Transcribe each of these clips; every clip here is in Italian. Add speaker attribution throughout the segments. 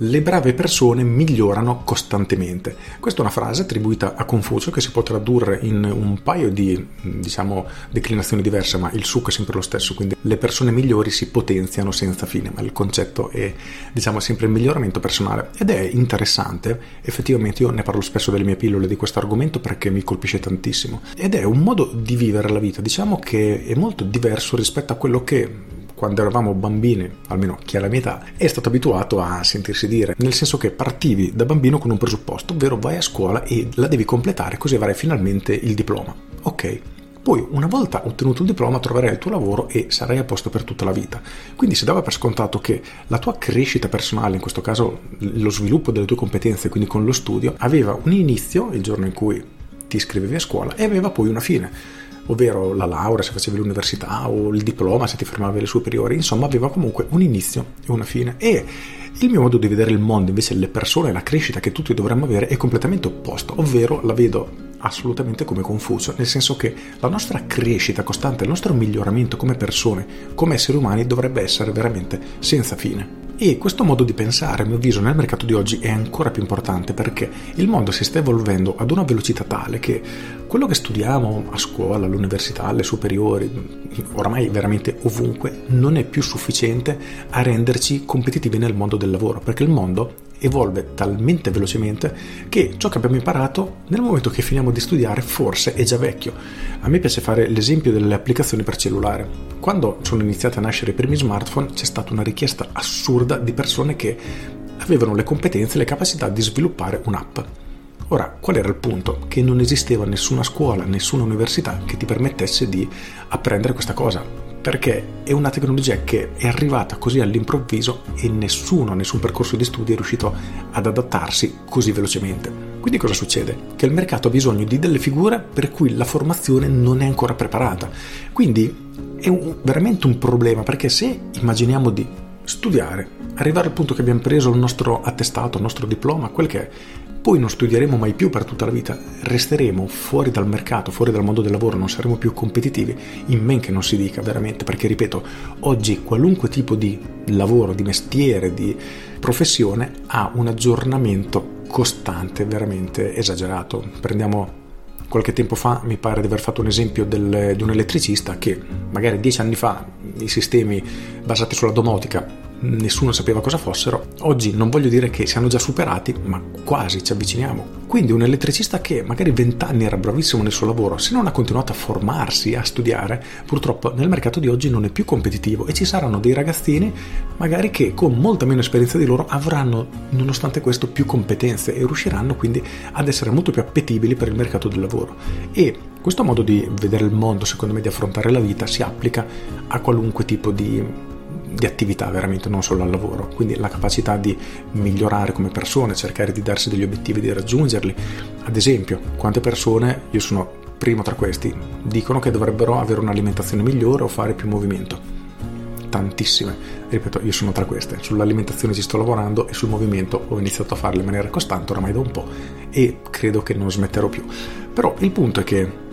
Speaker 1: Le brave persone migliorano costantemente. Questa è una frase attribuita a Confucio che si può tradurre in un paio di diciamo, declinazioni diverse, ma il succo è sempre lo stesso, quindi le persone migliori si potenziano senza fine, ma il concetto è diciamo, sempre il miglioramento personale. Ed è interessante, effettivamente io ne parlo spesso delle mie pillole di questo argomento perché mi colpisce tantissimo. Ed è un modo di vivere la vita, diciamo che è molto diverso rispetto a quello che quando eravamo bambini, almeno chi ha la mia età, è stato abituato a sentirsi dire, nel senso che partivi da bambino con un presupposto, ovvero vai a scuola e la devi completare così avrai finalmente il diploma. Ok, poi una volta ottenuto il diploma troverai il tuo lavoro e sarai a posto per tutta la vita. Quindi si dava per scontato che la tua crescita personale, in questo caso lo sviluppo delle tue competenze, quindi con lo studio, aveva un inizio il giorno in cui ti iscrivevi a scuola e aveva poi una fine ovvero la laurea se facevi l'università o il diploma se ti fermavi alle superiori, insomma aveva comunque un inizio e una fine. E il mio modo di vedere il mondo, invece le persone la crescita che tutti dovremmo avere è completamente opposto, ovvero la vedo assolutamente come Confucio, nel senso che la nostra crescita costante, il nostro miglioramento come persone, come esseri umani dovrebbe essere veramente senza fine. E questo modo di pensare, a mio avviso, nel mercato di oggi è ancora più importante perché il mondo si sta evolvendo ad una velocità tale che quello che studiamo a scuola, all'università, alle superiori, oramai veramente ovunque, non è più sufficiente a renderci competitivi nel mondo del lavoro, perché il mondo evolve talmente velocemente che ciò che abbiamo imparato nel momento che finiamo di studiare forse è già vecchio. A me piace fare l'esempio delle applicazioni per cellulare. Quando sono iniziati a nascere i primi smartphone c'è stata una richiesta assurda di persone che avevano le competenze e le capacità di sviluppare un'app. Ora, qual era il punto? Che non esisteva nessuna scuola, nessuna università che ti permettesse di apprendere questa cosa perché è una tecnologia che è arrivata così all'improvviso e nessuno, nessun percorso di studi è riuscito ad adattarsi così velocemente. Quindi cosa succede? Che il mercato ha bisogno di delle figure per cui la formazione non è ancora preparata. Quindi è un, veramente un problema perché se immaginiamo di studiare, arrivare al punto che abbiamo preso il nostro attestato, il nostro diploma, quel che è, poi non studieremo mai più per tutta la vita, resteremo fuori dal mercato, fuori dal mondo del lavoro, non saremo più competitivi, in men che non si dica veramente, perché ripeto, oggi qualunque tipo di lavoro, di mestiere, di professione ha un aggiornamento costante, veramente esagerato. Prendiamo qualche tempo fa mi pare di aver fatto un esempio del, di un elettricista che magari dieci anni fa i sistemi basati sulla domotica nessuno sapeva cosa fossero, oggi non voglio dire che siano già superati, ma quasi ci avviciniamo. Quindi un elettricista che magari vent'anni era bravissimo nel suo lavoro, se non ha continuato a formarsi, a studiare, purtroppo nel mercato di oggi non è più competitivo e ci saranno dei ragazzini magari che con molta meno esperienza di loro avranno nonostante questo più competenze e riusciranno quindi ad essere molto più appetibili per il mercato del lavoro. E questo modo di vedere il mondo, secondo me, di affrontare la vita si applica a qualunque tipo di di attività veramente, non solo al lavoro. Quindi la capacità di migliorare come persone, cercare di darsi degli obiettivi, di raggiungerli. Ad esempio, quante persone, io sono primo tra questi, dicono che dovrebbero avere un'alimentazione migliore o fare più movimento. Tantissime, ripeto, io sono tra queste. Sull'alimentazione ci sto lavorando e sul movimento ho iniziato a farlo in maniera costante oramai da un po' e credo che non smetterò più. Però il punto è che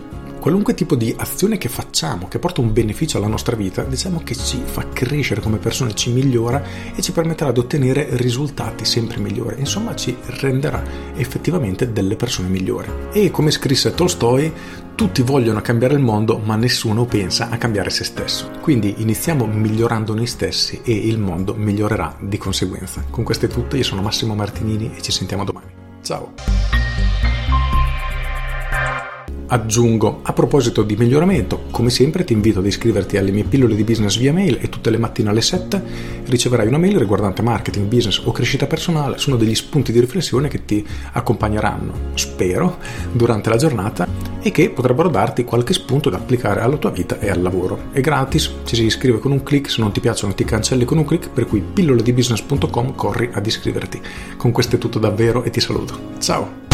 Speaker 1: qualunque tipo di azione che facciamo che porta un beneficio alla nostra vita, diciamo che ci fa crescere come persone, ci migliora e ci permetterà di ottenere risultati sempre migliori. Insomma, ci renderà effettivamente delle persone migliori. E come scrisse Tolstoi, tutti vogliono cambiare il mondo, ma nessuno pensa a cambiare se stesso. Quindi iniziamo migliorando noi stessi e il mondo migliorerà di conseguenza. Con questo è tutto, io sono Massimo Martinini e ci sentiamo domani. Ciao! Aggiungo, a proposito di miglioramento, come sempre ti invito ad iscriverti alle mie pillole di business via mail e tutte le mattine alle 7 riceverai una mail riguardante marketing, business o crescita personale. Sono degli spunti di riflessione che ti accompagneranno, spero, durante la giornata e che potrebbero darti qualche spunto da applicare alla tua vita e al lavoro. È gratis, ci si iscrive con un clic, se non ti piacciono ti cancelli con un clic, per cui pilloledibusiness.com corri ad iscriverti. Con questo è tutto davvero e ti saluto. Ciao!